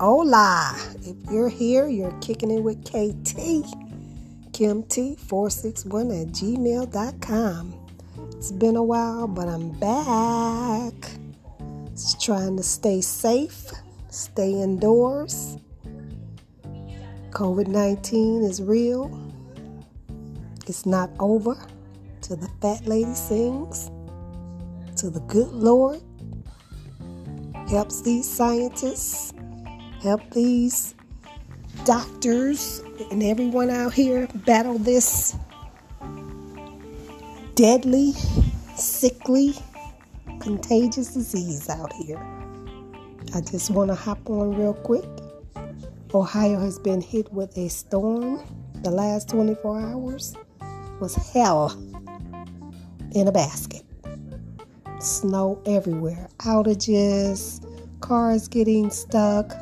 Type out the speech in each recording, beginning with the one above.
Hola! If you're here, you're kicking it with KT, KimT461 at gmail.com. It's been a while, but I'm back. Just trying to stay safe, stay indoors. COVID 19 is real, it's not over. till the fat lady sings, till the good Lord helps these scientists, help these doctors, and everyone out here battle this deadly, sickly, contagious disease out here. I just want to hop on real quick. Ohio has been hit with a storm. The last 24 hours was hell in a basket snow everywhere, outages, cars getting stuck.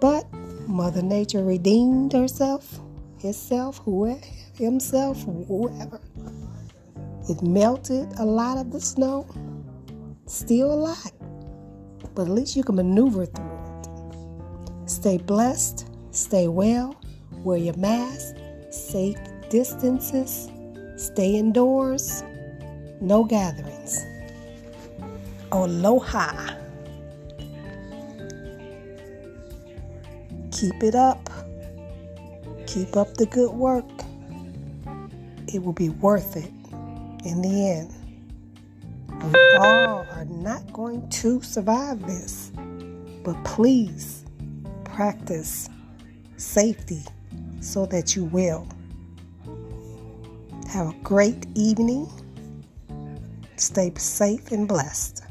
But Mother Nature redeemed herself, herself, whoever, himself, whoever. It melted a lot of the snow, still a lot, but at least you can maneuver through it. Stay blessed, stay well, wear your mask, safe distances, stay indoors, no gatherings. Aloha. Keep it up. Keep up the good work. It will be worth it in the end. We all are not going to survive this, but please practice safety so that you will. Have a great evening. Stay safe and blessed.